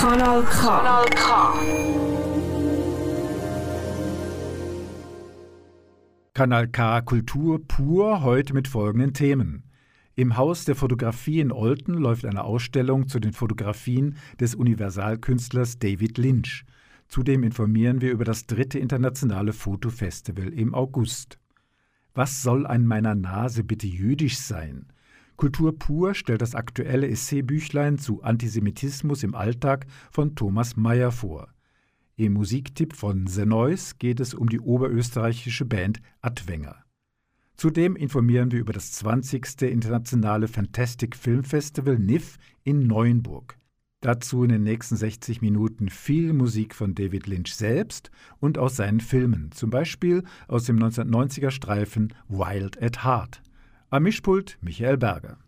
Kanal K. Kanal K. Kanal K Kultur pur heute mit folgenden Themen. Im Haus der Fotografie in Olten läuft eine Ausstellung zu den Fotografien des Universalkünstlers David Lynch. Zudem informieren wir über das dritte internationale Fotofestival im August. Was soll an meiner Nase bitte jüdisch sein? Kultur pur stellt das aktuelle Essaybüchlein zu Antisemitismus im Alltag von Thomas Mayer vor. Im Musiktipp von The Noise geht es um die oberösterreichische Band Adwenger. Zudem informieren wir über das 20. internationale Fantastic Film Festival NIF in Neuenburg. Dazu in den nächsten 60 Minuten viel Musik von David Lynch selbst und aus seinen Filmen, zum Beispiel aus dem 1990er Streifen Wild at Heart. Am Mischpult Michael Berger.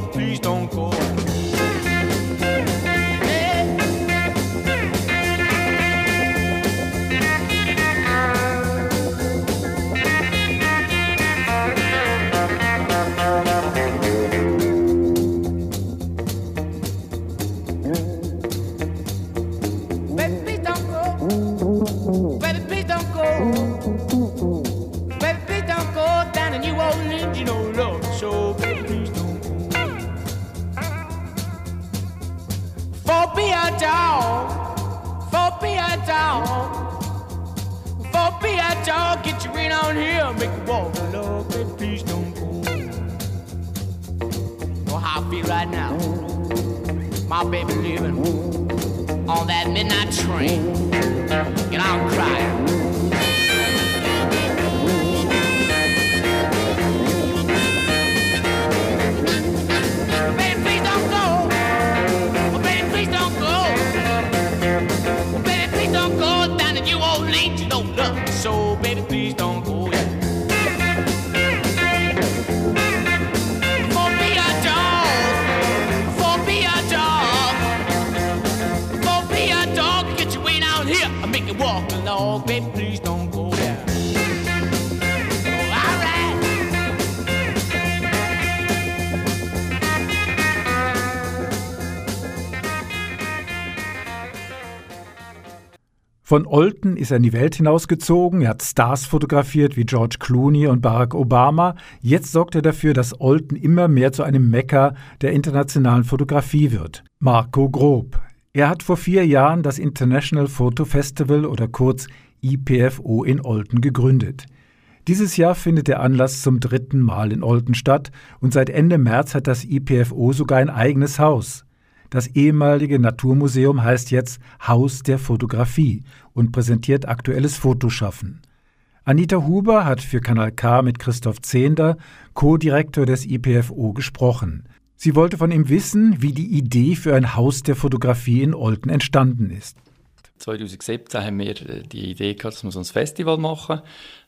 Please don't go Von Olten ist er in die Welt hinausgezogen, er hat Stars fotografiert wie George Clooney und Barack Obama. Jetzt sorgt er dafür, dass Olten immer mehr zu einem Mekka der internationalen Fotografie wird. Marco Grob. Er hat vor vier Jahren das International Photo Festival oder kurz IPFO in Olten gegründet. Dieses Jahr findet der Anlass zum dritten Mal in Olten statt und seit Ende März hat das IPFO sogar ein eigenes Haus. Das ehemalige Naturmuseum heißt jetzt Haus der Fotografie und präsentiert aktuelles Fotoschaffen. Anita Huber hat für Kanal K mit Christoph Zehnder, Co-Direktor des IPFO, gesprochen. Sie wollte von ihm wissen, wie die Idee für ein Haus der Fotografie in Olten entstanden ist. 2017 haben wir äh, die Idee gehabt, dass wir so ein Festival machen.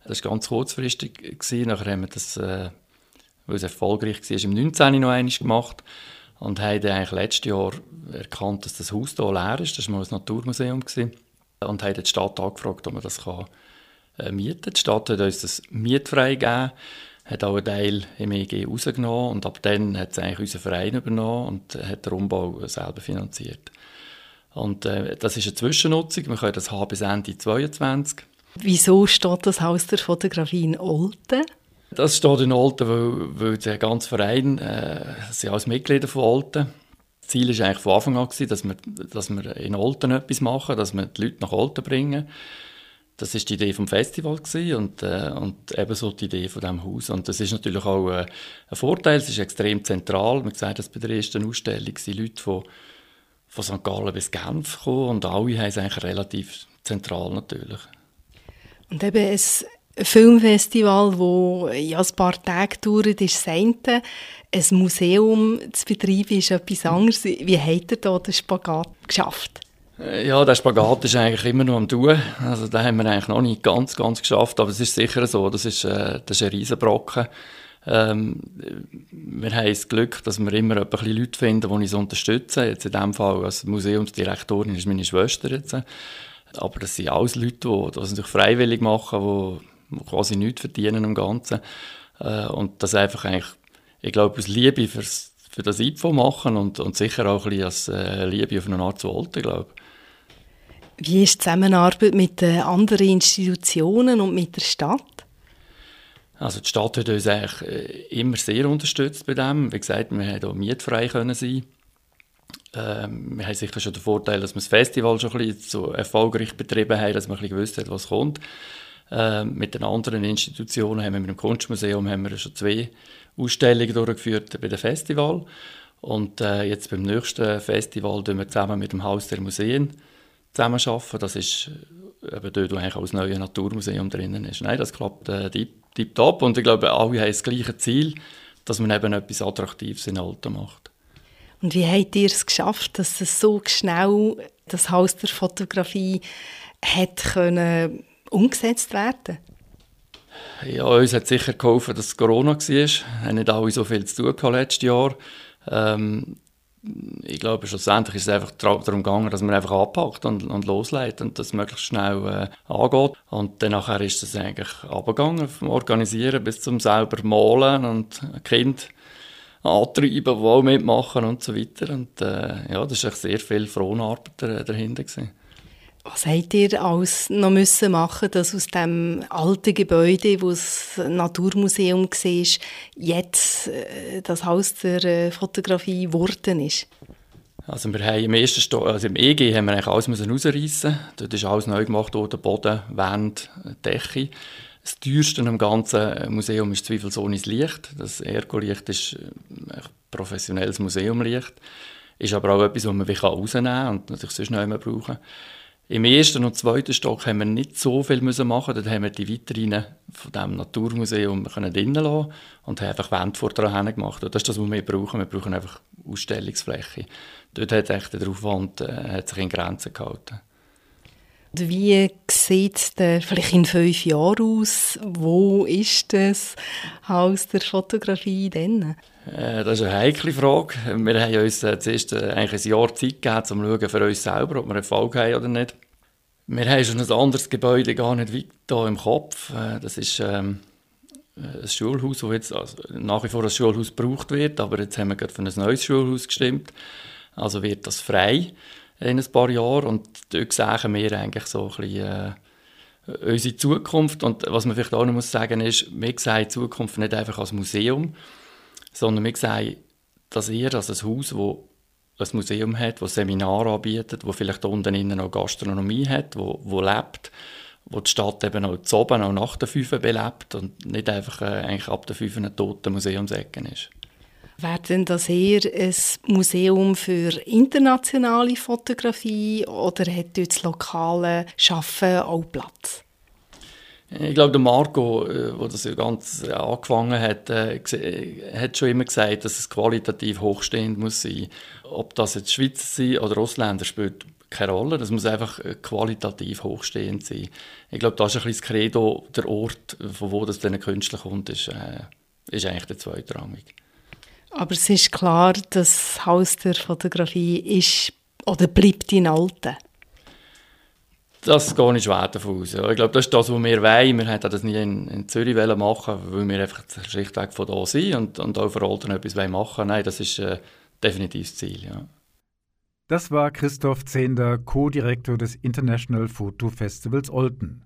Das war ganz kurzfristig. Nachher haben wir das, äh, weil es erfolgreich war, im 19. noch einmal gemacht. Und haben dann eigentlich letztes Jahr erkannt, dass das Haus hier leer ist. Das war mal ein Naturmuseum. Gewesen. Und haben die Stadt angefragt, ob man das kann, äh, mieten kann. Die Stadt hat uns das mietfrei gegeben, hat auch einen Teil im EG rausgenommen und ab dann hat es eigentlich unser Verein übernommen und hat den Umbau selber finanziert. Und äh, das ist eine Zwischennutzung. Wir können das haben bis Ende 2022. Wieso steht das Haus der Fotografie in Olten? Das steht in Olten, weil, weil der ganze Verein, äh, sind alles Mitglieder von Olten. Das Ziel war eigentlich von Anfang an, dass, wir, dass wir in Olten etwas machen, dass wir die Leute nach Olten bringen. Das ist die Idee vom Festival gewesen und, äh, und ebenso die Idee von dem Haus. Und das ist natürlich auch äh, ein Vorteil. Es ist extrem zentral. Man sieht das bei der ersten Ausstellung sind Leute von, von St. Gallen bis Genf gekommen und alle haben es eigentlich relativ zentral natürlich. Und eben ein Filmfestival, das ja ein paar Tage dauert, ist das eine. Ein Museum zu betreiben ist etwas anderes. Wie hat er da den Spagat geschafft? Äh, ja, der Spagat ist eigentlich immer noch am tun. Also da haben wir eigentlich noch nicht ganz, ganz geschafft, aber es ist sicher so, das ist, äh, das ist ein Riesenbrocken. Ähm, wir haben das Glück, dass wir immer ein bisschen Leute finden, die uns unterstützen. Jetzt in diesem Fall als Museumsdirektorin ist meine Schwester jetzt. Aber das sind alles Leute, die das natürlich freiwillig machen, die quasi nichts verdienen am Ganzen. Äh, und das einfach eigentlich, ich glaube, aus Liebe fürs, für das IPFO machen und, und sicher auch ein bisschen als äh, Liebe auf eine Art zu Olten, glaube. Wie ist die Zusammenarbeit mit den anderen Institutionen und mit der Stadt? Also die Stadt hat uns eigentlich äh, immer sehr unterstützt bei dem. Wie gesagt, wir haben hier mietfrei können sein. Ähm, wir haben sicher schon den Vorteil, dass wir das Festival schon ein bisschen so erfolgreich betrieben haben, dass man ein bisschen gewusst hat, was kommt. Ähm, mit den anderen Institutionen haben wir mit dem Kunstmuseum haben wir schon zwei Ausstellungen durchgeführt bei dem Festival. Und äh, jetzt beim nächsten Festival tun wir zusammen mit dem Haus der Museen zusammenarbeiten. Das ist äh, eben dort, wo eigentlich auch das neue Naturmuseum drinnen ist. Nein, das klappt äh, tipptopp. Und ich glaube, alle haben das gleiche Ziel, dass man eben etwas Attraktives in Alten macht. Und wie habt ihr es geschafft, dass es so schnell das Haus der Fotografie hat können umgesetzt werden? Ja, uns hat sicher geholfen, dass es Corona war. Wir haben nicht alle so viel zu tun letztes Jahr. Ähm, ich glaube, schlussendlich ist es einfach darum gegangen, dass man einfach anpackt und, und loslegt und das möglichst schnell äh, angeht. Und dann ist es eigentlich abgegangen, vom Organisieren bis zum selber Malen und Kind antreiben, die auch mitmachen und so weiter. Und äh, ja, das war sehr viel Fronarbeit dahinter. Gewesen. Was habt ihr alles noch müssen machen, dass aus dem alten Gebäude, wo das Naturmuseum war, jetzt äh, das Haus der äh, Fotografie geworden ist? Also wir haben im ersten Sto also im EG haben wir alles müssen rausreißen. Dort ist alles neu gemacht worden, Boden, Wände, Decke. Das teuerste am ganzen Museum ist zweifelsohne das Licht. Das Ergo-Licht ist ein professionelles Museumlicht. Ist aber auch etwas, das man rausnehmen kann und natürlich sonst noch immer brauchen. Im ersten und zweiten Stock haben wir nicht so viel müssen machen. Dort haben wir die Vitrine von dem Naturmuseum drinnen lassen und haben einfach Wände vor dran gemacht. Und das ist das, was wir brauchen. Wir brauchen einfach Ausstellungsfläche. Dort hat echt der Aufwand äh, sich in Grenzen gehalten. Wie sieht es vielleicht in fünf Jahren aus? Wo ist das Haus der Fotografie denn? Äh, das ist eine heikle Frage. Wir haben uns äh, zuerst äh, ein Jahr Zeit gegeben, um zu schauen für uns selber, ob wir Erfolg haben oder nicht. Wir haben schon ein anderes Gebäude gar nicht weit hier im Kopf. Das ist ähm, ein Schulhaus, das jetzt also nach wie vor als Schulhaus gebraucht wird, aber jetzt haben wir gerade für ein neues Schulhaus gestimmt. Also wird das frei in ein paar Jahren und dort sehen wir eigentlich so ein bisschen, unsere Zukunft und was man vielleicht auch noch muss sagen ist, wir sehen Zukunft nicht einfach als Museum, sondern wir sehen das eher als ein Haus, wo ein Museum hat, das Seminare anbietet, wo vielleicht unten innen noch Gastronomie hat, wo, wo lebt, wo die Stadt eben auch zu oben, auch nach der Fünfe belebt und nicht einfach äh, eigentlich ab der Fünfe ein toter Museumsecken ist. Wäre denn das eher ein Museum für internationale Fotografie oder hat dort das lokale Schaffen auch Platz? Ich glaube, der Marco, der äh, das ganz angefangen hat, äh, hat schon immer gesagt, dass es qualitativ hochstehend muss sein. Ob das jetzt Schweizer sind oder Ausländer, spielt keine Rolle. Das muss einfach äh, qualitativ hochstehend sein. Ich glaube, das ist ein bisschen das Credo, der Ort, von wo das diesen Künstlern kommt, ist, äh, ist eigentlich der zweitrangig. Aber es ist klar, das Haus der Fotografie ist oder bleibt in Alten. Das gehe ich schwer davon aus. Ich glaube, das ist das, was wir wollen. Wir wollten das nie in, in Zürich machen, weil wir einfach schlichtweg von da sind und, und auch für Alten etwas machen wollen. Nein, das ist äh, definitiv das Ziel. Ja. Das war Christoph Zehnder, Co-Direktor des International Photo Festivals Olten.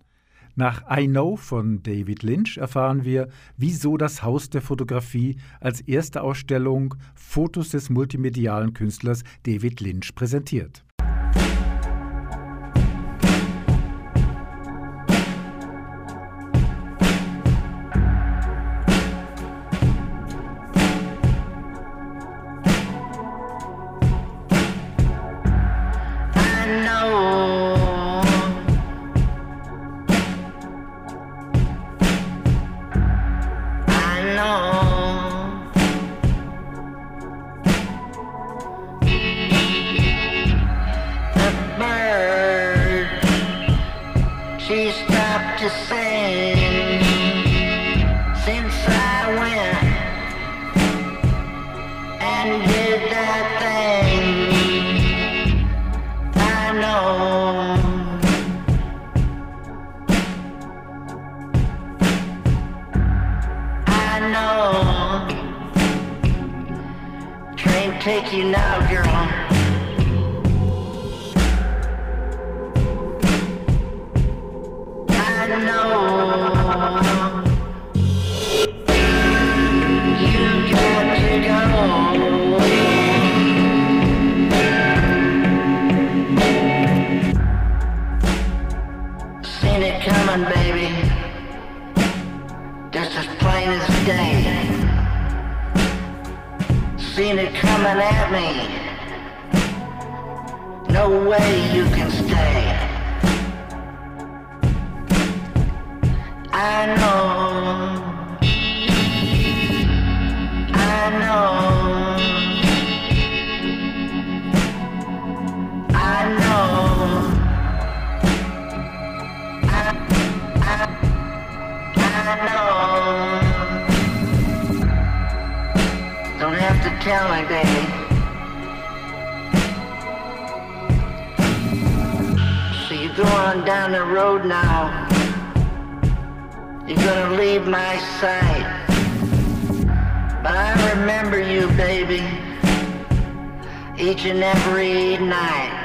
Nach I Know von David Lynch erfahren wir, wieso das Haus der Fotografie als erste Ausstellung Fotos des multimedialen Künstlers David Lynch präsentiert. Coming at me. No way you can stay. I know. I know. I going down the road now. You're gonna leave my sight. But I remember you, baby. Each and every night.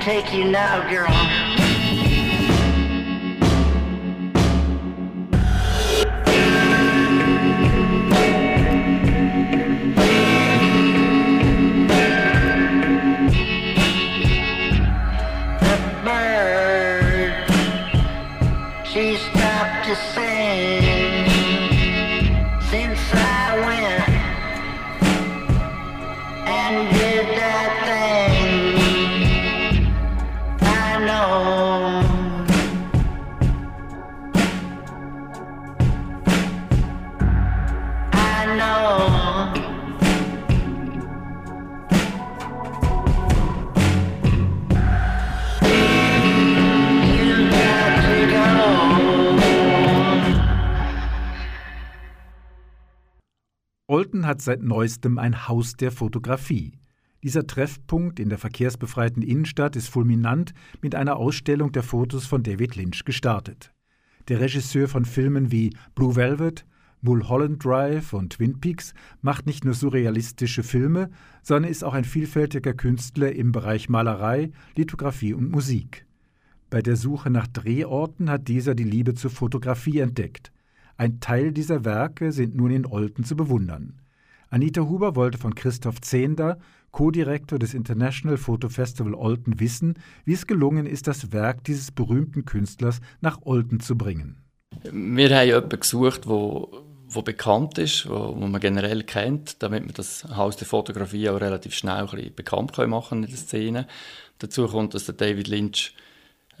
Take you now, girl. Seit neuestem ein Haus der Fotografie. Dieser Treffpunkt in der verkehrsbefreiten Innenstadt ist fulminant mit einer Ausstellung der Fotos von David Lynch gestartet. Der Regisseur von Filmen wie Blue Velvet, Mulholland Drive und Twin Peaks macht nicht nur surrealistische Filme, sondern ist auch ein vielfältiger Künstler im Bereich Malerei, Lithografie und Musik. Bei der Suche nach Drehorten hat dieser die Liebe zur Fotografie entdeckt. Ein Teil dieser Werke sind nun in Olten zu bewundern. Anita Huber wollte von Christoph Zehnder, Co-Direktor des International Photo Festival Olten, wissen, wie es gelungen ist, das Werk dieses berühmten Künstlers nach Olten zu bringen. Wir haben jemanden gesucht, wo, wo bekannt ist, wo, wo, man generell kennt, damit man das Haus der Fotografie auch relativ schnell ein bisschen bekannt machen in der Szene. Dazu kommt, dass der David Lynch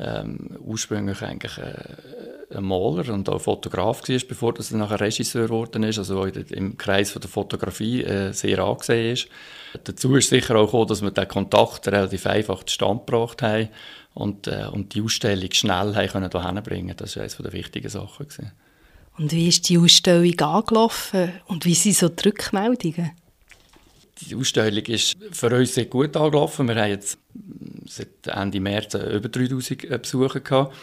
ähm, ursprünglich eigentlich äh, ein Maler und auch Fotograf war, bevor er nachher Regisseur geworden ist, also im Kreis von der Fotografie äh, sehr angesehen ist. Dazu ist sicher auch gekommen, dass wir den Kontakt relativ einfach zustande gebracht haben und, äh, und die Ausstellung schnell hierher bringen. Das war eines der wichtigen Sachen. Gewesen. Und wie ist die Ausstellung angelaufen und wie sind so die Rückmeldungen? Die Ausstellung ist für uns sehr gut angelaufen. Wir haben jetzt seit Ende März über 3000 äh, Besucher gehabt.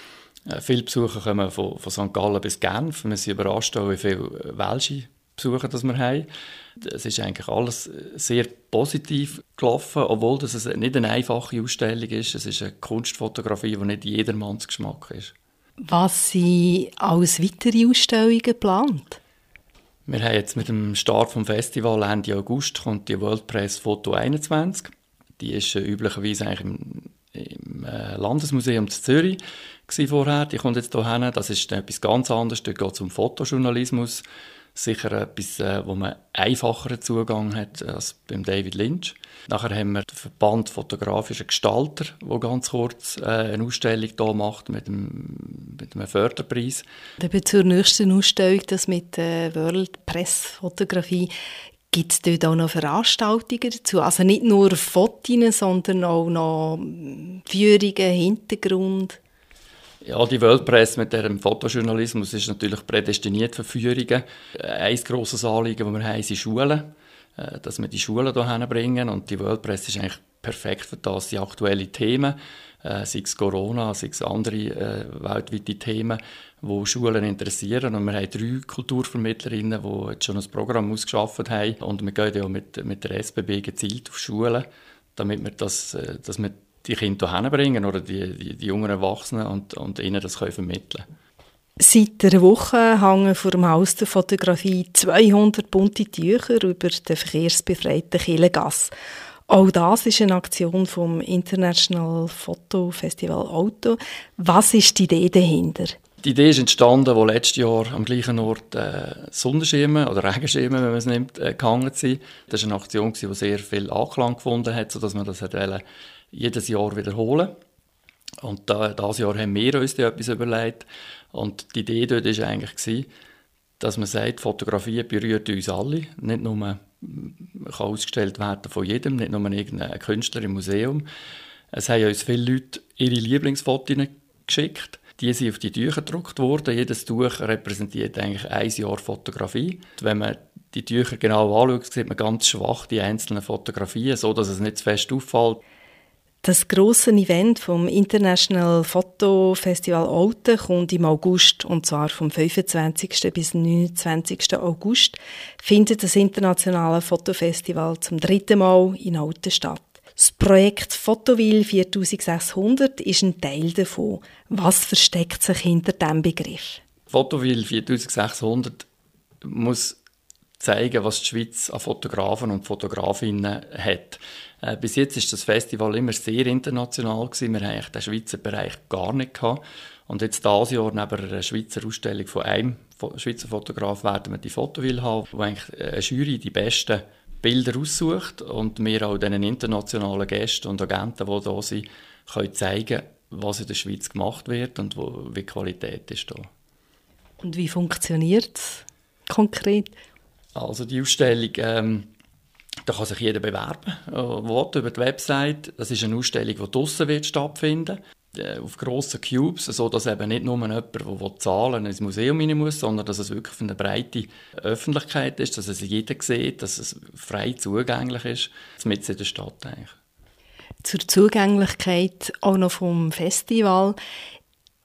Äh, viele Besucher kommen von, von St. Gallen bis Genf. Wir sind überrascht, wie viele Welsche Besucher das wir haben. Es ist eigentlich alles sehr positiv gelaufen, obwohl das nicht eine einfache Ausstellung ist. Es ist eine Kunstfotografie, die nicht jedermanns Geschmack ist. Was sind als weitere Ausstellungen geplant? Wir haben jetzt mit dem Start vom Festival Ende August kommt die World Press Foto 21. Die ist äh, üblicherweise eigentlich im, im äh, Landesmuseum zu Zürich vorher. Die kommt jetzt hierher. Das ist etwas ganz anderes. Dort geht es um Fotojournalismus sicher etwas, äh, wo man einfacheren Zugang hat als beim David Lynch. Nachher haben wir den Verband fotografischer Gestalter, der ganz kurz äh, eine Ausstellung hier macht mit, dem, mit einem Förderpreis. Eben zur nächsten Ausstellung, das mit der World Press Fotografie, Gibt es dort auch noch Veranstaltungen dazu? Also nicht nur Fotos, sondern auch noch Führungen, Hintergrund? Ja, die Weltpresse mit dem Fotojournalismus ist natürlich prädestiniert für Führungen. Ein grosses Anliegen, das wir haben, sind Schulen. Äh, dass wir die Schulen hierher bringen. Und die Weltpresse ist eigentlich perfekt für das. Die aktuellen Themen, äh, sei es Corona, sei es andere äh, weltweite Themen, die Schulen interessieren. Und wir haben drei Kulturvermittlerinnen, die jetzt schon ein Programm ausgeschafft haben. Und wir gehen ja mit, mit der SBB gezielt auf Schulen, damit wir das, äh, dass wir die Kinder herbringen oder die, die, die jungen Erwachsenen und, und ihnen das können vermitteln Seit einer Woche hängen vor dem Haus der Fotografie 200 bunte Tücher über den verkehrsbefreiten Killegass. Auch das ist eine Aktion vom International Photo Festival Auto. Was ist die Idee dahinter? Die Idee ist entstanden, wo letztes Jahr am gleichen Ort äh, Sonnenschirme oder Regenschirme, wenn man es nimmt, äh, gehangen sind. Das war eine Aktion, die sehr viel Anklang gefunden hat, sodass man das hat jedes Jahr wiederholen. Und da, dieses Jahr haben wir uns etwas überlegt. Und die Idee dort war eigentlich, dass man sagt, Fotografie berührt uns alle. Nicht nur kann ausgestellt werden von jedem, nicht nur irgendein Künstler im Museum. Es haben uns viele Leute ihre Lieblingsfotos geschickt. Die sind auf die Tücher gedruckt worden. Jedes Tuch repräsentiert eigentlich ein Jahr Fotografie. Wenn man die Tücher genau anschaut, sieht man ganz schwach die einzelnen Fotografien, so dass es nicht zu fest auffällt. Das große Event vom International Photo Festival Alten kommt im August und zwar vom 25. bis 29. August findet das internationale Fotofestival zum dritten Mal in Alten statt. Das Projekt Fotoville 4600 ist ein Teil davon. Was versteckt sich hinter diesem Begriff? Fotoville 4600 muss zeigen, was die Schweiz an Fotografen und Fotografinnen hat. Äh, bis jetzt ist das Festival immer sehr international gewesen. Wir haben den Schweizer Bereich gar nicht gehabt. Und jetzt dieses Jahr neben einer Schweizer Ausstellung von einem Schweizer Fotograf werden wir die Fotowille haben, wo eigentlich eine Jury die besten Bilder aussucht und wir auch den internationalen Gästen und Agenten, die da sind, können zeigen, was in der Schweiz gemacht wird und wo, wie die Qualität ist da. Und wie funktioniert es konkret? Also die Ausstellung ähm, da kann sich jeder bewerben. Wort über die Website. Das ist eine Ausstellung, die draussen wird stattfinden äh, auf grossen Cubes, so dass eben nicht nur jemand, der zahlen ins Museum rein muss, sondern dass es wirklich für eine breite Öffentlichkeit ist, dass es jeder sieht, dass es frei zugänglich ist, mitten in der Stadt eigentlich. Zur Zugänglichkeit auch noch vom Festival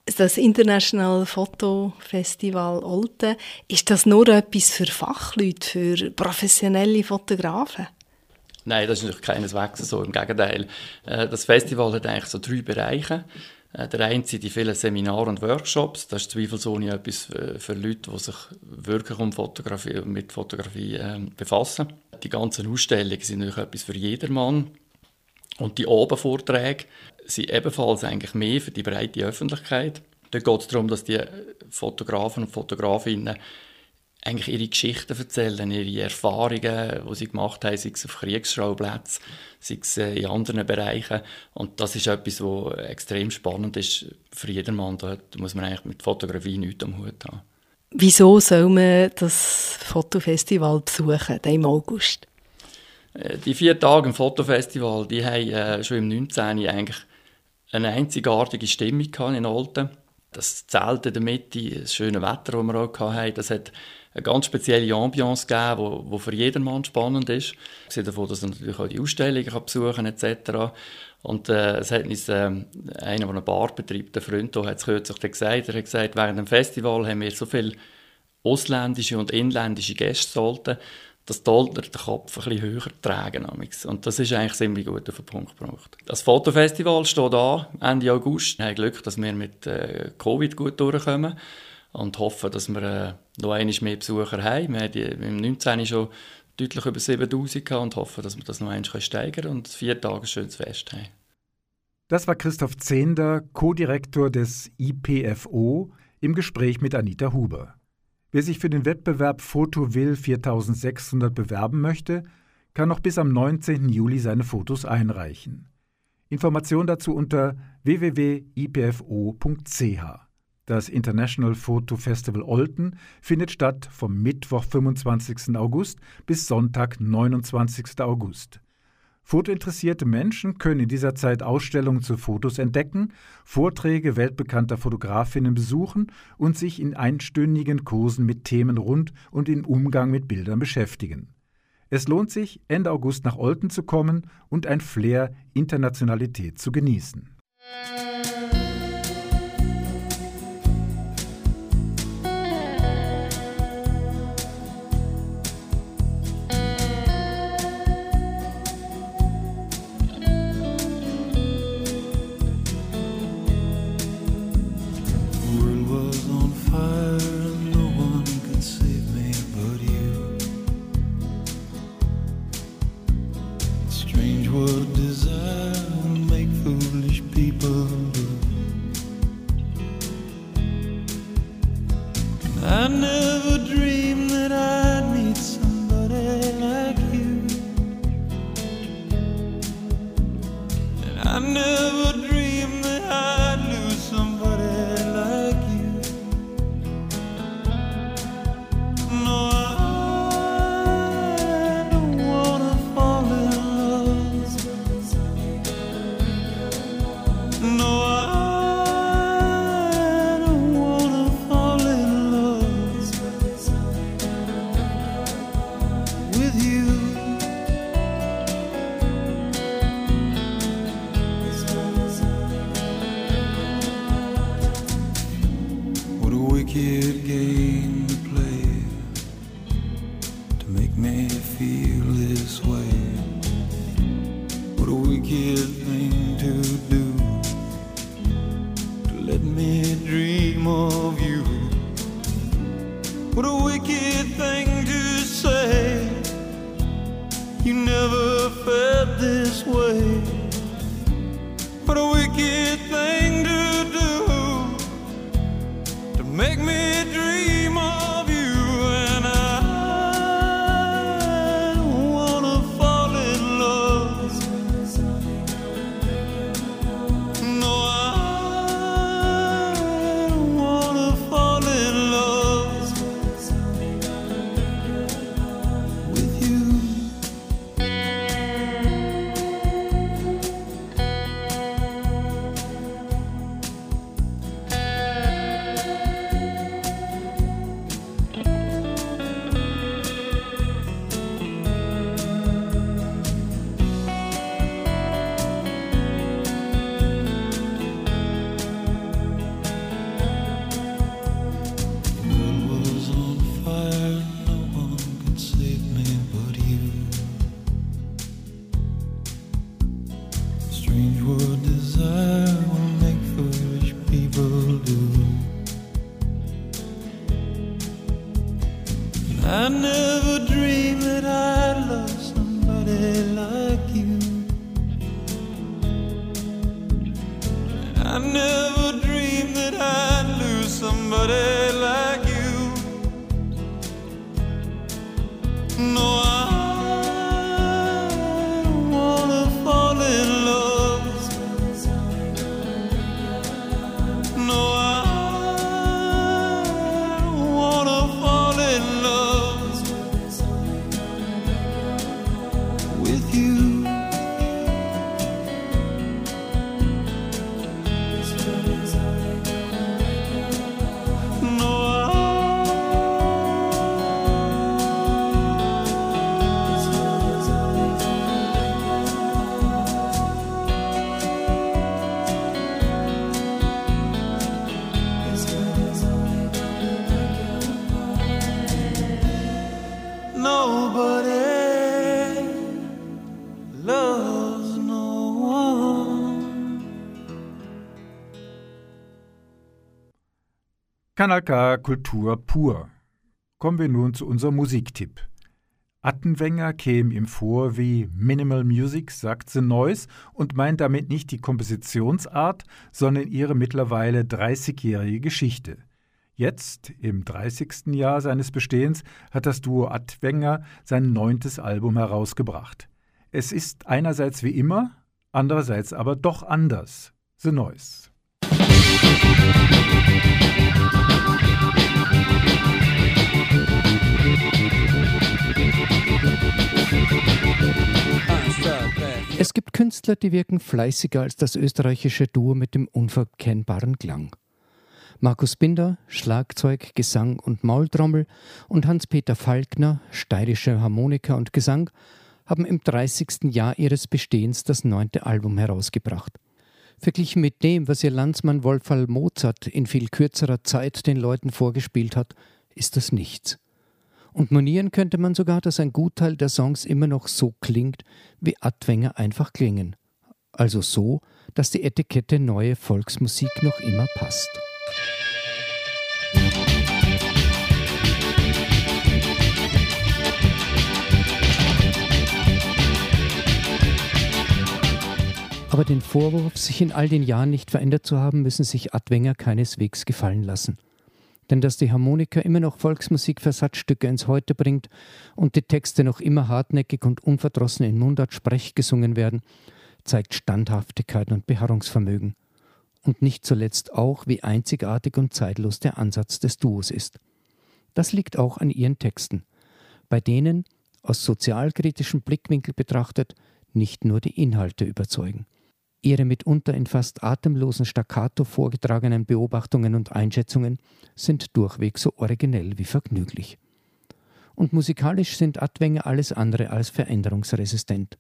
das International Foto Festival Olten, ist das nur etwas für Fachleute, für professionelle Fotografen? Nein, das ist natürlich keineswegs so. Im Gegenteil. Äh, das Festival hat eigentlich so drei Bereiche. Äh, der eine sind die vielen Seminare und Workshops. Das ist zweifelsohne etwas für Leute, die sich wirklich um Fotografie, mit Fotografie ähm, befassen. Die ganzen Ausstellungen sind natürlich etwas für jedermann. Und die Obenvorträge sind ebenfalls eigentlich mehr für die breite Öffentlichkeit. Dort geht es darum, dass die Fotografen und Fotografinnen eigentlich ihre Geschichten erzählen, ihre Erfahrungen, die sie gemacht haben, sei es auf Kriegsschauplätzen, sei es äh, in anderen Bereichen. Und das ist etwas, was extrem spannend ist für jedermann. Da muss man eigentlich mit Fotografie nichts am Hut haben. Wieso soll man das Fotofestival besuchen, im August? Äh, die vier Tage im Fotofestival, die haben äh, schon im 19. eigentlich eine einzigartige Stimmung in Olten. Das Zelt in der Mitte, das schöne Wetter, das wir auch hatten, das hat eine ganz spezielle Ambiance gegeben, wo für jedermann spannend ist. Ich davon, dass er natürlich auch die Ausstellungen kann besuchen etc. Und äh, es hat uns äh, einer, der eine Bar betreibt, der Freund, hat es kürzlich gesagt, er hat gesagt, während dem Festival haben wir so viele ausländische und inländische Gäste sollten, dass die Oldner den Kopf ein bisschen höher tragen. Und das ist eigentlich ziemlich gut auf den Punkt gebracht. Das Fotofestival steht an, Ende August. Wir haben Glück, dass wir mit äh, Covid gut durchkommen und hoffen, dass wir äh, noch einmal mehr Besucher haben. Wir haben im 19. schon deutlich über 7000 gehabt und hoffen, dass wir das noch einmal steigern und vier Tage ein schönes Fest haben. Das war Christoph Zehnder, Co-Direktor des IPFO, im Gespräch mit Anita Huber. Wer sich für den Wettbewerb Fotowill 4600 bewerben möchte, kann noch bis am 19. Juli seine Fotos einreichen. Informationen dazu unter www.ipfo.ch. Das International Photo Festival Olten findet statt vom Mittwoch 25. August bis Sonntag 29. August. Fotointeressierte Menschen können in dieser Zeit Ausstellungen zu Fotos entdecken, Vorträge weltbekannter Fotografinnen besuchen und sich in einstündigen Kursen mit Themen rund und im Umgang mit Bildern beschäftigen. Es lohnt sich, Ende August nach Olten zu kommen und ein Flair Internationalität zu genießen. Kanal K Kultur pur. Kommen wir nun zu unserem Musiktipp. Attenwenger käme ihm vor wie Minimal Music, sagt The Noise und meint damit nicht die Kompositionsart, sondern ihre mittlerweile 30-jährige Geschichte. Jetzt, im 30. Jahr seines Bestehens, hat das Duo Atwenger sein neuntes Album herausgebracht. Es ist einerseits wie immer, andererseits aber doch anders. The Noise. Es gibt Künstler, die wirken fleißiger als das österreichische Duo mit dem unverkennbaren Klang. Markus Binder, Schlagzeug, Gesang und Maultrommel und Hans-Peter Falkner, steirische Harmonika und Gesang, haben im 30. Jahr ihres Bestehens das neunte Album herausgebracht. Verglichen mit dem, was ihr Landsmann Wolfgang Mozart in viel kürzerer Zeit den Leuten vorgespielt hat, ist das nichts. Und monieren könnte man sogar, dass ein Gutteil der Songs immer noch so klingt, wie Adwänger einfach klingen. Also so, dass die Etikette neue Volksmusik noch immer passt. Aber den Vorwurf, sich in all den Jahren nicht verändert zu haben, müssen sich Adwänger keineswegs gefallen lassen. Denn dass die Harmonika immer noch Volksmusikversatzstücke ins Heute bringt und die Texte noch immer hartnäckig und unverdrossen in Mundart-Sprech gesungen werden, zeigt Standhaftigkeit und Beharrungsvermögen. Und nicht zuletzt auch, wie einzigartig und zeitlos der Ansatz des Duos ist. Das liegt auch an ihren Texten, bei denen, aus sozialkritischem Blickwinkel betrachtet, nicht nur die Inhalte überzeugen. Ihre mitunter in fast atemlosen Staccato vorgetragenen Beobachtungen und Einschätzungen sind durchweg so originell wie vergnüglich. Und musikalisch sind Adwänge alles andere als veränderungsresistent.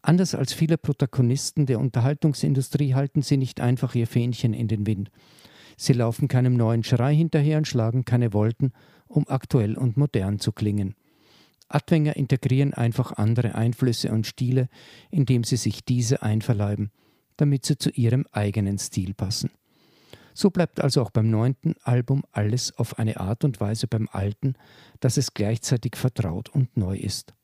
Anders als viele Protagonisten der Unterhaltungsindustrie halten sie nicht einfach ihr Fähnchen in den Wind. Sie laufen keinem neuen Schrei hinterher und schlagen keine Wolken, um aktuell und modern zu klingen. Adwänger integrieren einfach andere Einflüsse und Stile, indem sie sich diese einverleiben – damit sie zu ihrem eigenen Stil passen. So bleibt also auch beim neunten Album alles auf eine Art und Weise beim alten, dass es gleichzeitig vertraut und neu ist.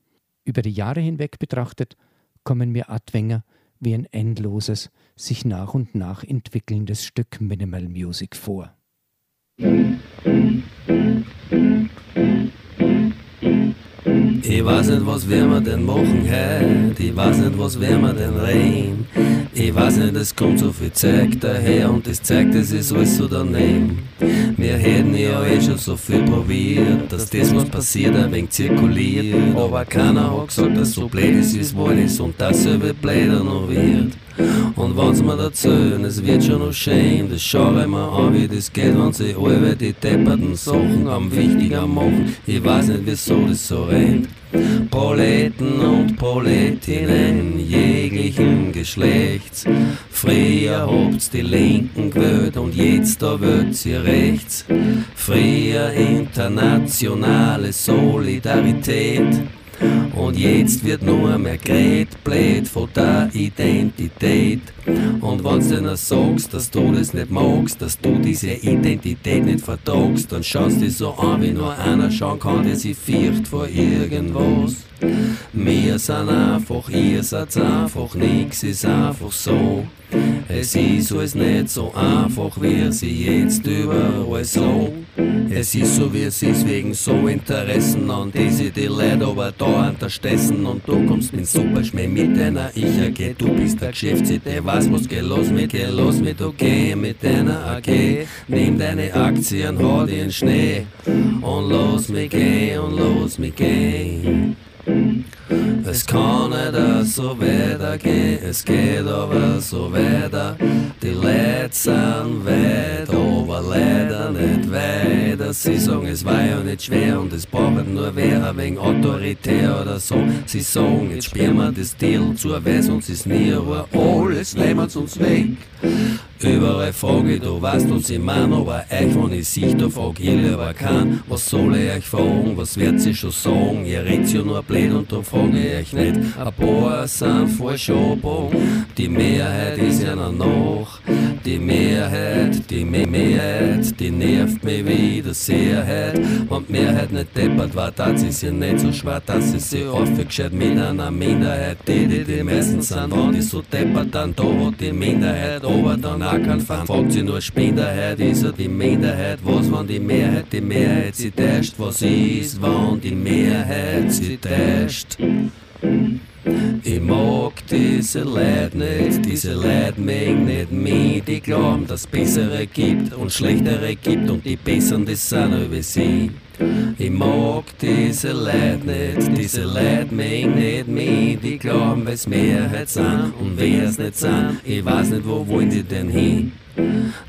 Über die Jahre hinweg betrachtet kommen mir Adwänger wie ein endloses, sich nach und nach entwickelndes Stück Minimal Music vor. Ich weiß nicht, was wir denn machen heute, ich weiß nicht, was wir denn reden. Ich weiß nicht, es kommt so viel Zeug daher und das zeigt, es ist alles so daneben. Wir hätten ja eh schon so viel probiert, dass das, was passiert, ein wenig zirkuliert. Aber keiner hat gesagt, dass so blöd ist, wie es wohl ist und dasselbe blöder noch wird. Und wenn's mir erzählen, es wird schon noch schön, das schau ich mir an, wie das geht, wenn sie alle die depperten Sachen am wichtiger machen. Ich weiß nicht, wieso das so rennt. Proleten und Proletinnen jeglichen Geschlechts. Früher habt's die Linken gewählt und jetzt da wird sie rechts. Früher internationale Solidarität. Und jetzt wird nur mehr geredet, blöd von der Identität. Und wenn's dir noch sagst, dass du das nicht magst, dass du diese Identität nicht vertragst, dann schaust dich so an, wie nur einer schauen kann, der sich fürcht vor irgendwas. Wir sind einfach, ihr seid einfach, nix ist einfach so. Es ist alles nicht so einfach, wie sie jetzt überall so. Es ist so, wie es ist, wegen so Interessen, an die sie die Leute aber da unterstessen. Und du kommst mit Superschmäh mit deiner Ich AG, du bist der Geschäftsidee, was muss geh los mit, geh los mit, okay, mit deiner AG. Nimm deine Aktien, hau die in Schnee und los mit geh und los mit geh. Es kann nicht so weitergehen, es geht aber so weiter. Die sind weit, aber leider nicht weiter. Sie sagen, es war ja nicht schwer und es braucht nur wer wegen autoritär oder so. Sie sagen, jetzt spielen wir das Deal zur Weiß und es nie, aber alles nehmen uns weg. Überall frage ich, du weißt, was ich mein, aber euch, wenn ich sich da frag, ich lieber kann. Was soll ich euch fragen, was wird sie schon sagen? Ihr redet ja nur blöd und da frage ich euch nicht. Ein paar sind Verschobung, die Mehrheit ist ja noch. Die Mehrheit, die Me Mehrheit, die nervt mich wieder sehr. Und mir hat nicht deppert war, das ist ja nicht so schwer, dass sie sich aufgescheit mit einer Minderheit, die die die meisten sind. Wenn die so deppert, dann da hat die Minderheit, aber dann Fan. Fragt sie nur Spenderheit, ist er die Minderheit? Was, wenn die Mehrheit die Mehrheit sie täuscht? Was ist, wenn die Mehrheit sie täuscht? Ich mag diese Leid nicht, diese Leid mögen nicht mich, die glauben, dass es bessere gibt und schlechtere gibt und die Besseren, die sind über sie. Ich mag diese Leid nicht, diese Leid mögen nicht mich, die glauben, weil's Mehrheit sind und wer's nicht sind, ich weiß nicht, wo wollen die denn hin?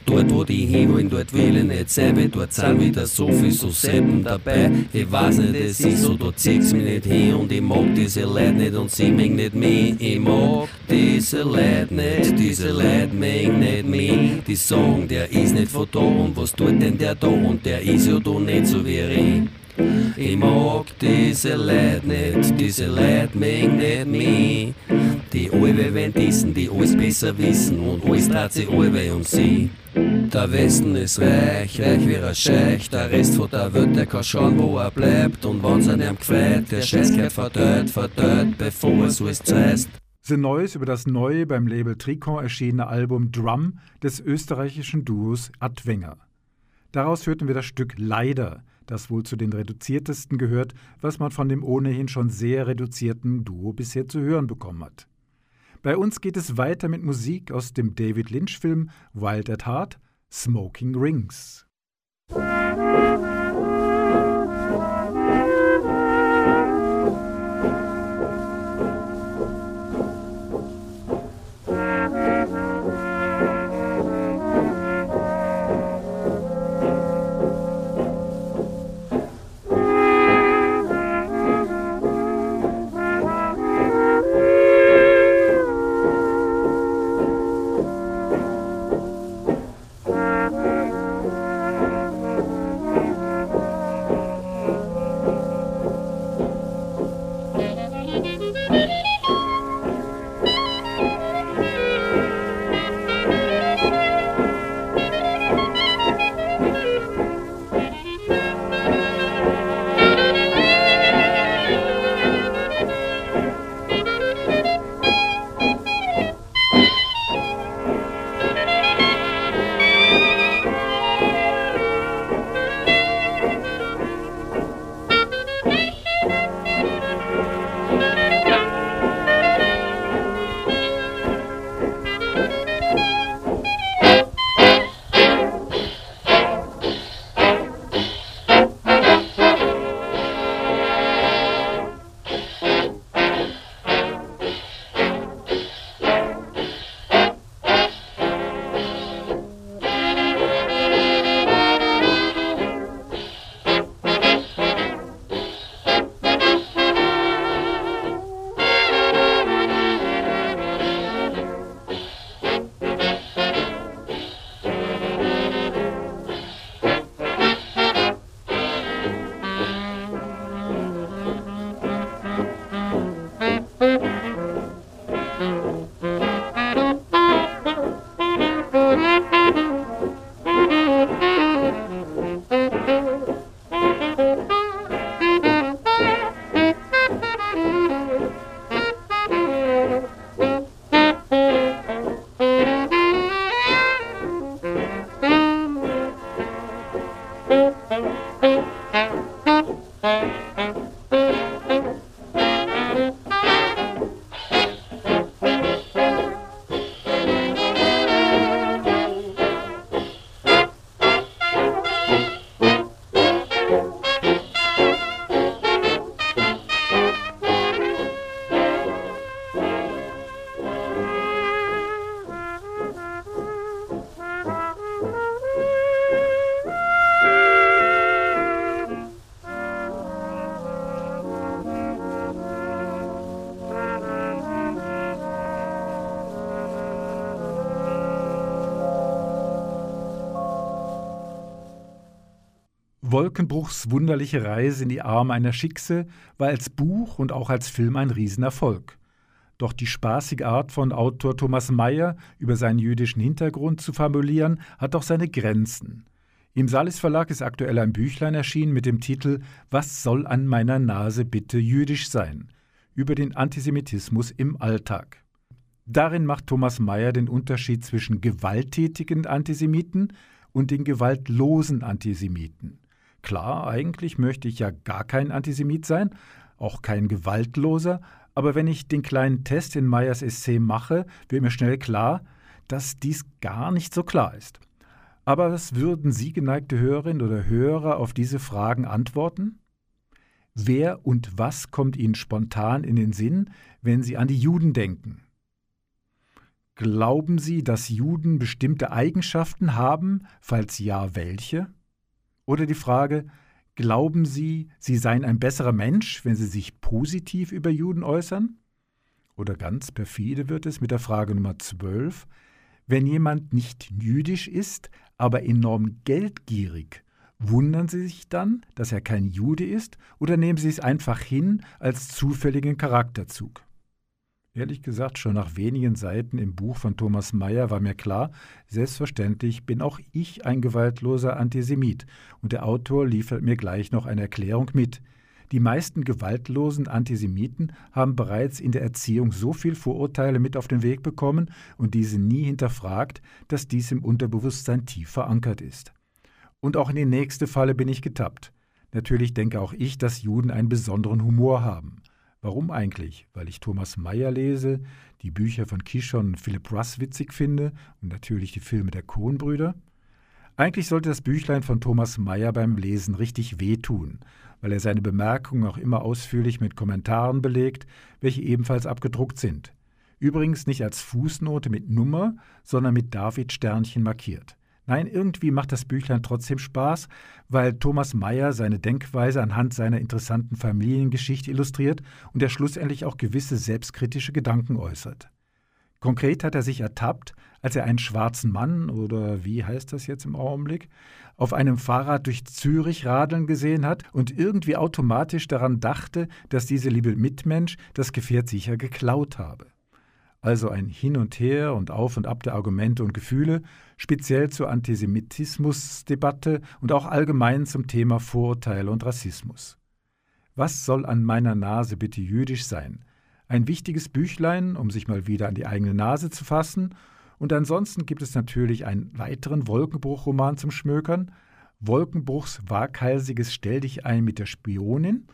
Dort, wo die hinwollen, dort will ich nicht weil dort sind wieder so viel so selten dabei. Ich weiß nicht, es ist so, dort zieht's mich nicht hin und ich mag diese Leid nicht und sie mögen nicht mich. Ich mag diese Leid nicht, diese Leid mögen nicht mich. Die sagen, der ist nicht von da und was tut denn der da und der ist ja da nicht so wie ich. Ich mag diese Leid nicht, diese Leid mögen nicht mich. Die alle wollen dissen, die alles besser wissen und alles dreht sich alle um sie. Der Westen ist reich, reich wie ein Scheich, der Rest von der Welt, der kann schauen, wo er bleibt und wenn's einem gefällt, der Scheiß gehört verdört, verdört, bevor es alles zerreißt. The Neues über das neue beim Label Tricon erschienene Album Drum des österreichischen Duos Adwenger. Daraus hörten wir das Stück Leider, das wohl zu den reduziertesten gehört, was man von dem ohnehin schon sehr reduzierten Duo bisher zu hören bekommen hat. Bei uns geht es weiter mit Musik aus dem David Lynch-Film Wild at Heart, Smoking Rings. Wolkenbruchs wunderliche Reise in die Arme einer Schickse war als Buch und auch als Film ein Riesenerfolg. Doch die spaßige Art von Autor Thomas Mayer über seinen jüdischen Hintergrund zu formulieren, hat auch seine Grenzen. Im Salis Verlag ist aktuell ein Büchlein erschienen mit dem Titel Was soll an meiner Nase bitte jüdisch sein? über den Antisemitismus im Alltag. Darin macht Thomas Mayer den Unterschied zwischen gewalttätigen Antisemiten und den gewaltlosen Antisemiten. Klar, eigentlich möchte ich ja gar kein Antisemit sein, auch kein gewaltloser, aber wenn ich den kleinen Test in Meyers Essay mache, wird mir schnell klar, dass dies gar nicht so klar ist. Aber was würden Sie, geneigte Hörerin oder Hörer, auf diese Fragen antworten? Wer und was kommt Ihnen spontan in den Sinn, wenn Sie an die Juden denken? Glauben Sie, dass Juden bestimmte Eigenschaften haben? Falls ja, welche? Oder die Frage, glauben Sie, Sie seien ein besserer Mensch, wenn Sie sich positiv über Juden äußern? Oder ganz perfide wird es mit der Frage Nummer 12, wenn jemand nicht jüdisch ist, aber enorm geldgierig, wundern Sie sich dann, dass er kein Jude ist, oder nehmen Sie es einfach hin als zufälligen Charakterzug? Ehrlich gesagt, schon nach wenigen Seiten im Buch von Thomas Mayer war mir klar, selbstverständlich bin auch ich ein gewaltloser Antisemit, und der Autor liefert mir gleich noch eine Erklärung mit. Die meisten gewaltlosen Antisemiten haben bereits in der Erziehung so viel Vorurteile mit auf den Weg bekommen und diese nie hinterfragt, dass dies im Unterbewusstsein tief verankert ist. Und auch in die nächste Falle bin ich getappt. Natürlich denke auch ich, dass Juden einen besonderen Humor haben. Warum eigentlich? Weil ich Thomas Mayer lese, die Bücher von Kishon und Philip Russ witzig finde und natürlich die Filme der Coen-Brüder? Eigentlich sollte das Büchlein von Thomas Mayer beim Lesen richtig wehtun, weil er seine Bemerkungen auch immer ausführlich mit Kommentaren belegt, welche ebenfalls abgedruckt sind. Übrigens nicht als Fußnote mit Nummer, sondern mit David Sternchen markiert. Nein, irgendwie macht das Büchlein trotzdem Spaß, weil Thomas Mayer seine Denkweise anhand seiner interessanten Familiengeschichte illustriert und er schlussendlich auch gewisse selbstkritische Gedanken äußert. Konkret hat er sich ertappt, als er einen schwarzen Mann, oder wie heißt das jetzt im Augenblick, auf einem Fahrrad durch Zürich radeln gesehen hat und irgendwie automatisch daran dachte, dass dieser liebe Mitmensch das Gefährt sicher geklaut habe. Also ein Hin und Her und Auf und Ab der Argumente und Gefühle, speziell zur Antisemitismusdebatte und auch allgemein zum Thema Vorurteile und Rassismus. Was soll an meiner Nase bitte jüdisch sein? Ein wichtiges Büchlein, um sich mal wieder an die eigene Nase zu fassen. Und ansonsten gibt es natürlich einen weiteren Wolkenbruch-Roman zum Schmökern. Wolkenbruchs waghalsiges Stell dich ein mit der Spionin.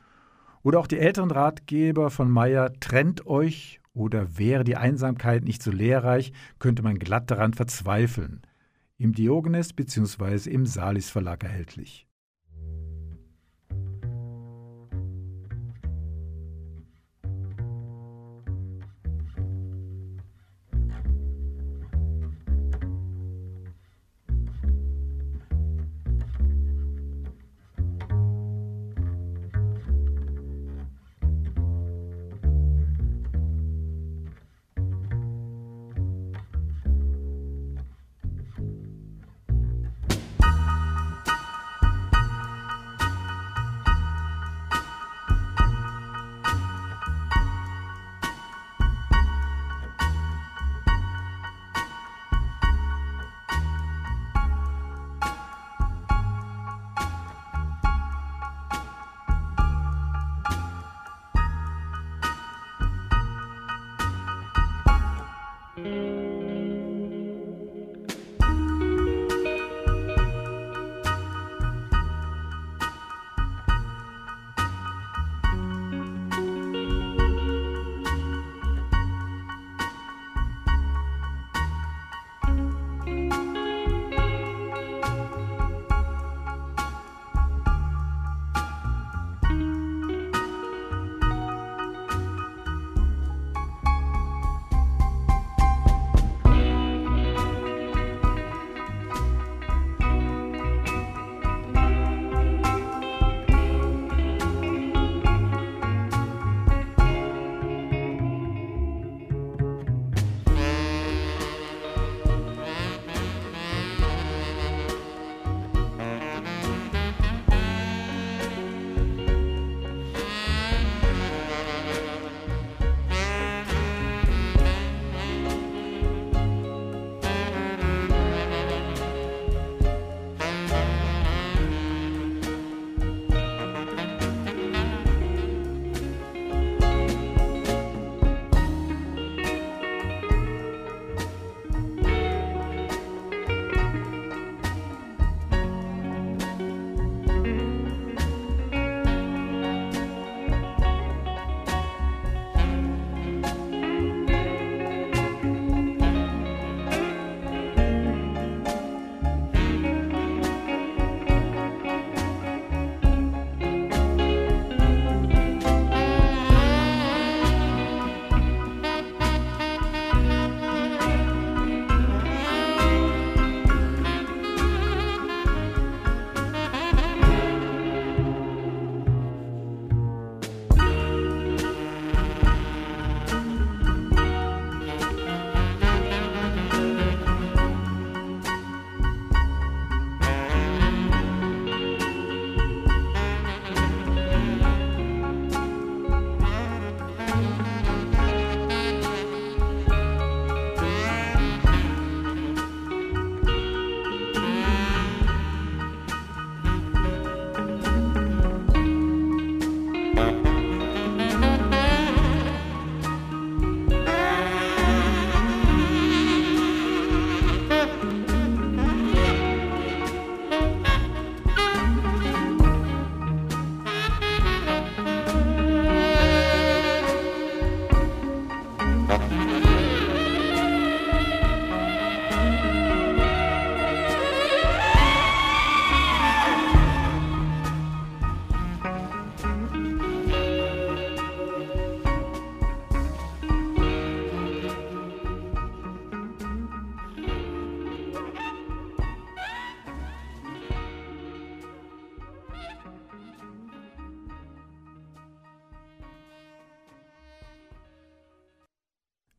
Oder auch die älteren Ratgeber von Meyer Trennt euch oder wäre die Einsamkeit nicht so lehrreich, könnte man glatt daran verzweifeln. Im Diogenes bzw. im Salis Verlag erhältlich.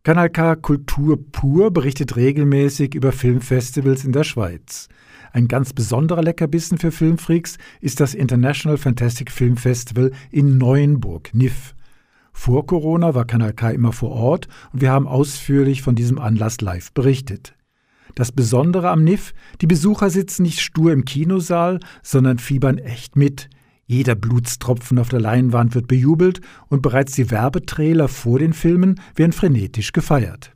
Kanal K Kultur pur berichtet regelmäßig über Filmfestivals in der Schweiz. Ein ganz besonderer Leckerbissen für Filmfreaks ist das International Fantastic Film Festival in Neuenburg, NIF. Vor Corona war Kanal K immer vor Ort und wir haben ausführlich von diesem Anlass live berichtet. Das Besondere am NIF, die Besucher sitzen nicht stur im Kinosaal, sondern fiebern echt mit – jeder Blutstropfen auf der Leinwand wird bejubelt und bereits die Werbetrailer vor den Filmen werden frenetisch gefeiert.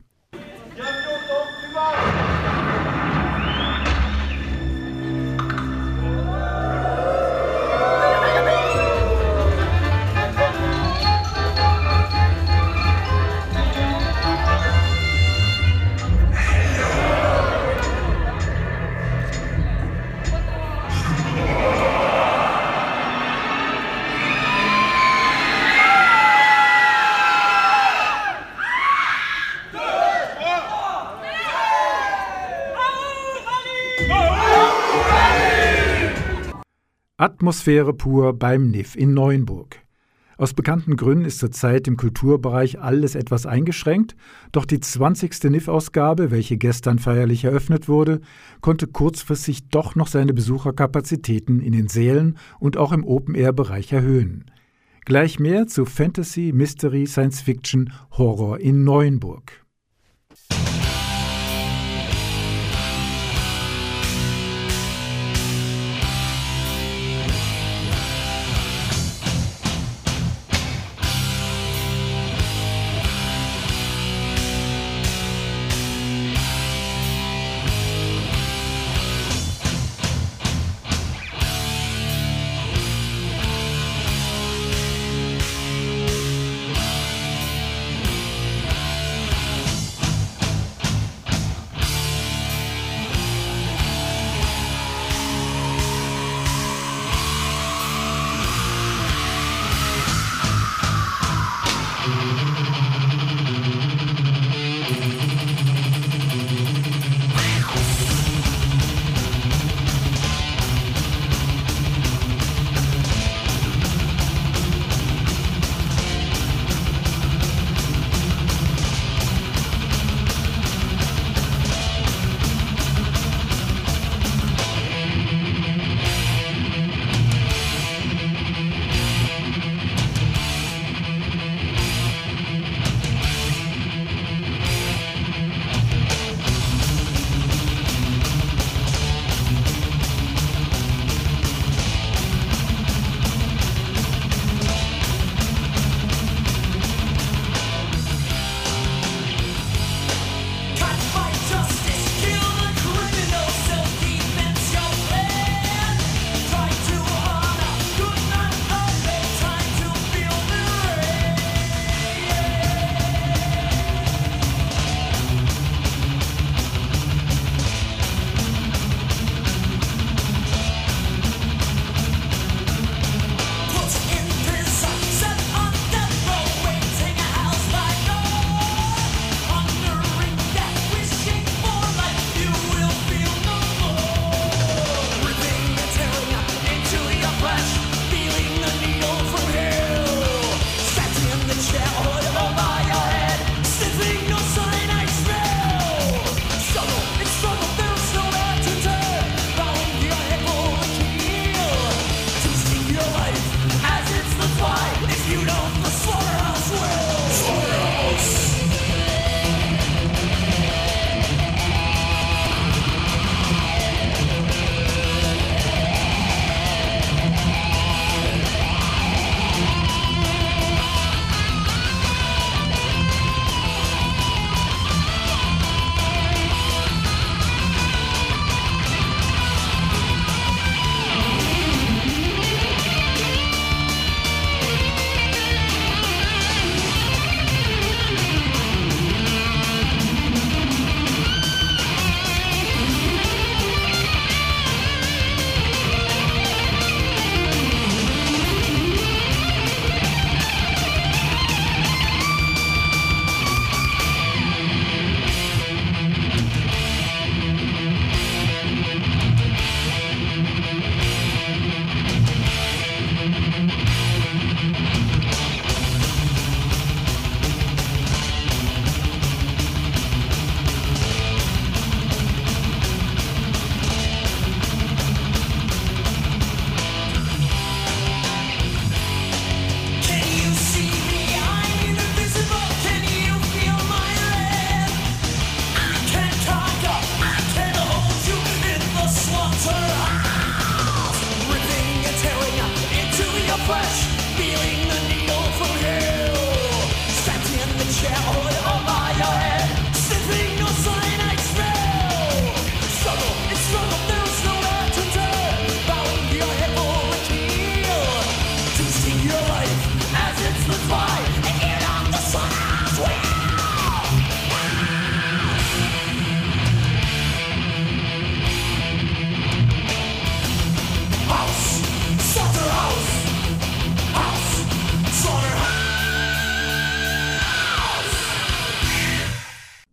Atmosphäre pur beim NIF in Neuenburg. Aus bekannten Gründen ist zurzeit im Kulturbereich alles etwas eingeschränkt, doch die 20. NIF-Ausgabe, welche gestern feierlich eröffnet wurde, konnte kurzfristig doch noch seine Besucherkapazitäten in den Sälen und auch im Open-Air-Bereich erhöhen. Gleich mehr zu Fantasy, Mystery, Science Fiction, Horror in Neuenburg.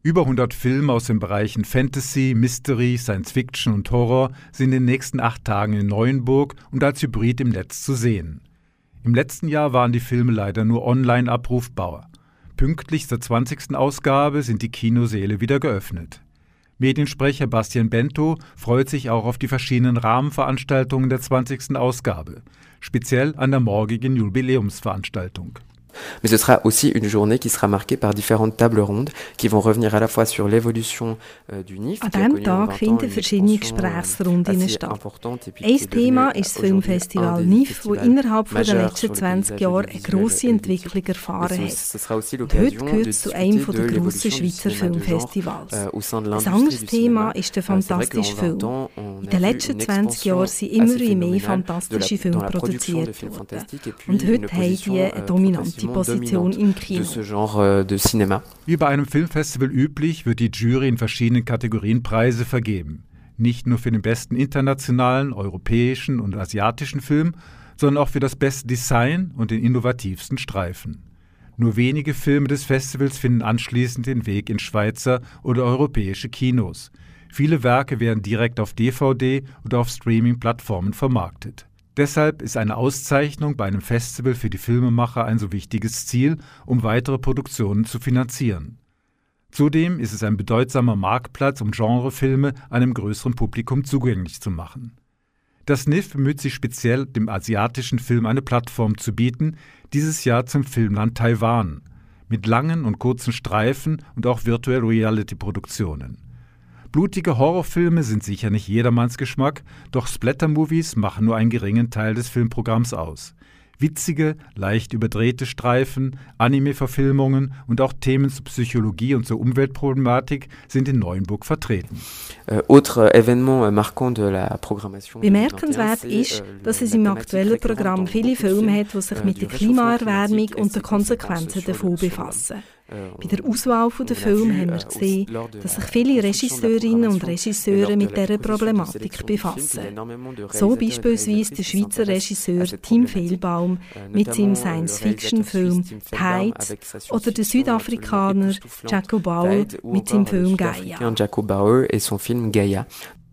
Über 100 Filme aus den Bereichen Fantasy, Mystery, Science Fiction und Horror sind in den nächsten acht Tagen in Neuenburg und als Hybrid im Netz zu sehen. Im letzten Jahr waren die Filme leider nur online abrufbar. Pünktlich zur 20. Ausgabe sind die Kinosäle wieder geöffnet. Mediensprecher Bastian Bento freut sich auch auf die verschiedenen Rahmenveranstaltungen der 20. Ausgabe, speziell an der morgigen Jubiläumsveranstaltung. Mais ce sera aussi une journée qui sera marquée par différentes tables rondes qui vont revenir à la fois sur l'évolution euh, du NIF. An diesem Tag finden verschiedene Gesprächsrunden statt. Ein Thema ist das Filmfestival NIF, das innerhalb den letzten 20 Jahren eine grosse Entwicklung erfahren hat. Und heute gehört es zu einem der grossen Schweizer Filmfestivals. Ein anderes Thema ist der fantastische Film. In den letzten 20 Jahren sind immer mehr fantastische Filme produziert worden. Und heute haben die eine dominante die Position im Kino. Euh, Wie bei einem Filmfestival üblich, wird die Jury in verschiedenen Kategorien Preise vergeben. Nicht nur für den besten internationalen, europäischen und asiatischen Film, sondern auch für das beste Design und den innovativsten Streifen. Nur wenige Filme des Festivals finden anschließend den Weg in Schweizer oder europäische Kinos. Viele Werke werden direkt auf DVD oder auf Streaming-Plattformen vermarktet. Deshalb ist eine Auszeichnung bei einem Festival für die Filmemacher ein so wichtiges Ziel, um weitere Produktionen zu finanzieren. Zudem ist es ein bedeutsamer Marktplatz, um Genrefilme einem größeren Publikum zugänglich zu machen. Das NIF bemüht sich speziell, dem asiatischen Film eine Plattform zu bieten, dieses Jahr zum Filmland Taiwan, mit langen und kurzen Streifen und auch Virtual Reality Produktionen. Blutige Horrorfilme sind sicher nicht jedermanns Geschmack, doch Splatter-Movies machen nur einen geringen Teil des Filmprogramms aus. Witzige, leicht überdrehte Streifen, Anime-Verfilmungen und auch Themen zur Psychologie und zur Umweltproblematik sind in Neuenburg vertreten. Euh, euh, Bemerkenswert ist, euh, dass es im aktuellen Programm viele Filme hat, die sich mit der Klimaerwärmung und den Konsequenzen davon befassen. Bei der Auswahl der Filme haben wir gesehen, dass sich viele Regisseurinnen und Regisseure mit dieser Problematik befassen. So beispielsweise der Schweizer Regisseur Tim Fehlbaum mit seinem Science-Fiction-Film Tides oder der Südafrikaner Jaco Bauer mit seinem Film Gaia.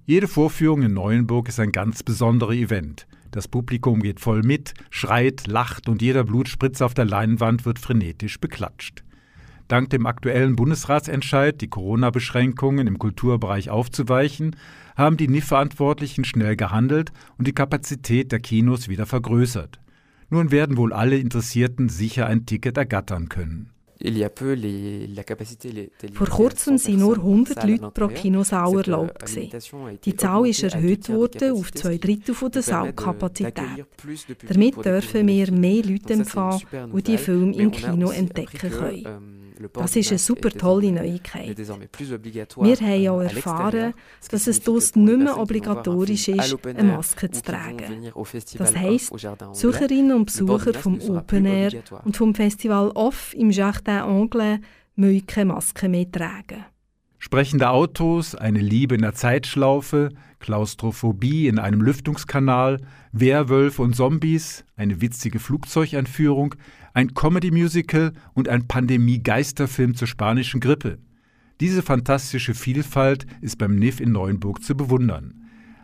Jede Vorführung in Neuenburg ist ein ganz besonderer Event. Das Publikum geht voll mit, schreit, lacht und jeder Blutspritzer auf der Leinwand wird frenetisch beklatscht. Dank dem aktuellen Bundesratsentscheid, die Corona-Beschränkungen im Kulturbereich aufzuweichen, haben die NIF-Verantwortlichen schnell gehandelt und die Kapazität der Kinos wieder vergrößert. Nun werden wohl alle Interessierten sicher ein Ticket ergattern können. Vor kurzem waren nur 100 Leute pro Kinosaal erlaubt. Die Zahl ist erhöht worden auf zwei Drittel der Saalkapazität. Damit dürfen wir mehr Leute empfangen, die die Filme im Kino entdecken können. Das ist eine super tolle Neuigkeit. Wir haben auch erfahren, dass es dort nicht mehr obligatorisch ist, eine Maske zu tragen. Das heisst, Besucherinnen und Besucher vom Open Air und vom Festival Off im Jardin Anglais müssen keine Maske mehr tragen. Sprechende Autos, eine Liebe in der Zeitschlaufe, Klaustrophobie in einem Lüftungskanal, Werwölfe und Zombies, eine witzige Flugzeugeinführung, ein Comedy-Musical und ein Pandemie-Geisterfilm zur spanischen Grippe. Diese fantastische Vielfalt ist beim NIF in Neuenburg zu bewundern.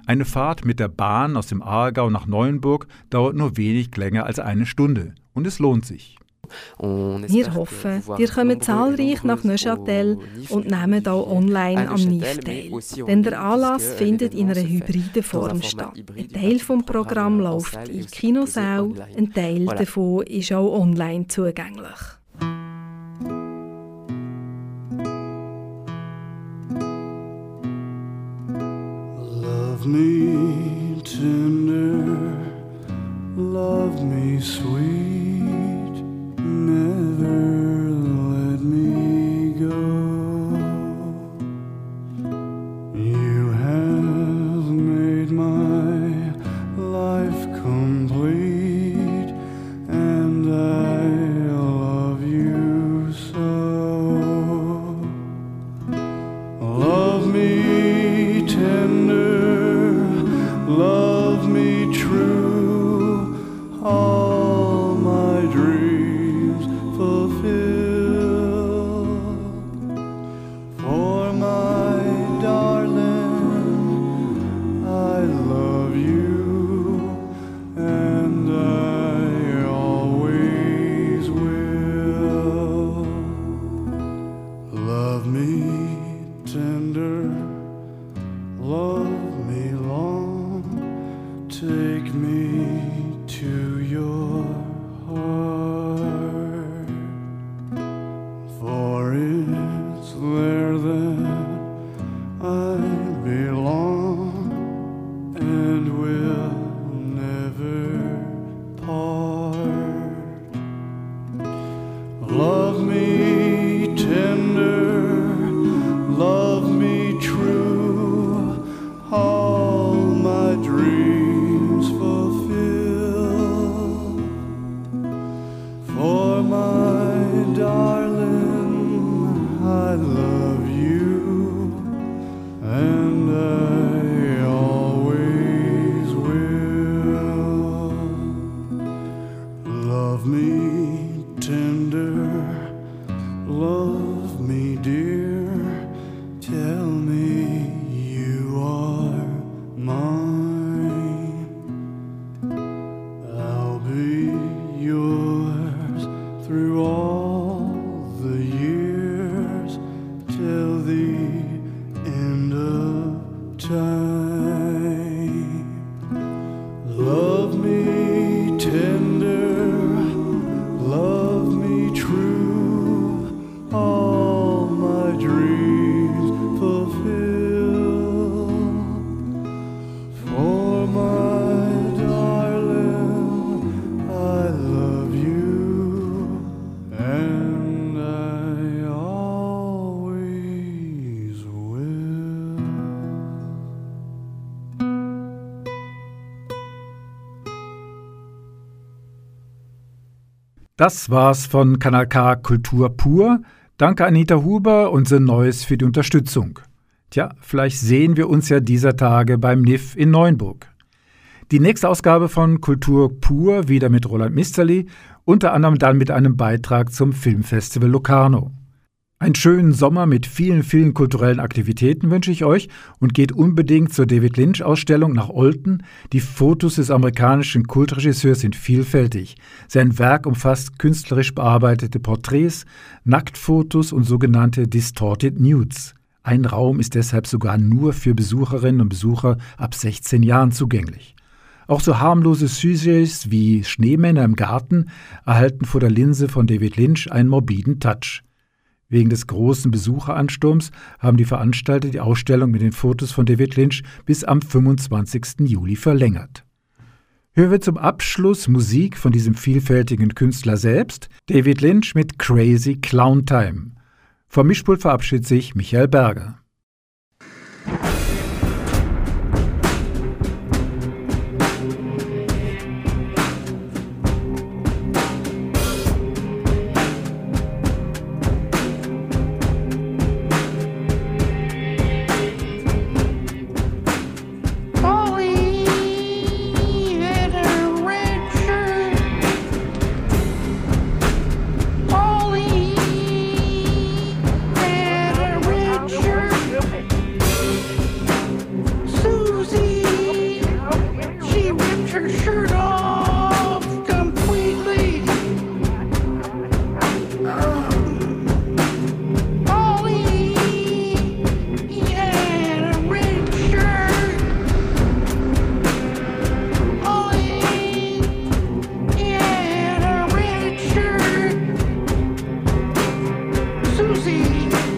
Eine Fahrt mit der Bahn aus dem Aargau nach Neuenburg dauert nur wenig länger als eine Stunde und es lohnt sich. Wir hoffen, ihr kommt zahlreich nach Neuchâtel und nehmt auch online am NIF teil. Denn der Anlass findet in einer hybriden Form statt. Ein Teil des Programms läuft in Kinosaal, ein Teil davon ist auch online zugänglich. Love me tender, love me sweet. For it's there Das war's von Kanal K Kultur pur. Danke Anita Huber und The Neues für die Unterstützung. Tja, vielleicht sehen wir uns ja dieser Tage beim NIF in Neuenburg. Die nächste Ausgabe von Kultur pur wieder mit Roland Misterli, unter anderem dann mit einem Beitrag zum Filmfestival Locarno. Einen schönen Sommer mit vielen, vielen kulturellen Aktivitäten wünsche ich euch und geht unbedingt zur David Lynch Ausstellung nach Olten. Die Fotos des amerikanischen Kultregisseurs sind vielfältig. Sein Werk umfasst künstlerisch bearbeitete Porträts, Nacktfotos und sogenannte Distorted Nudes. Ein Raum ist deshalb sogar nur für Besucherinnen und Besucher ab 16 Jahren zugänglich. Auch so harmlose Sujets wie Schneemänner im Garten erhalten vor der Linse von David Lynch einen morbiden Touch. Wegen des großen Besucheransturms haben die Veranstalter die Ausstellung mit den Fotos von David Lynch bis am 25. Juli verlängert. Hören wir zum Abschluss Musik von diesem vielfältigen Künstler selbst, David Lynch mit Crazy Clown Time. Vom Mischpult verabschiedet sich Michael Berger. Susie.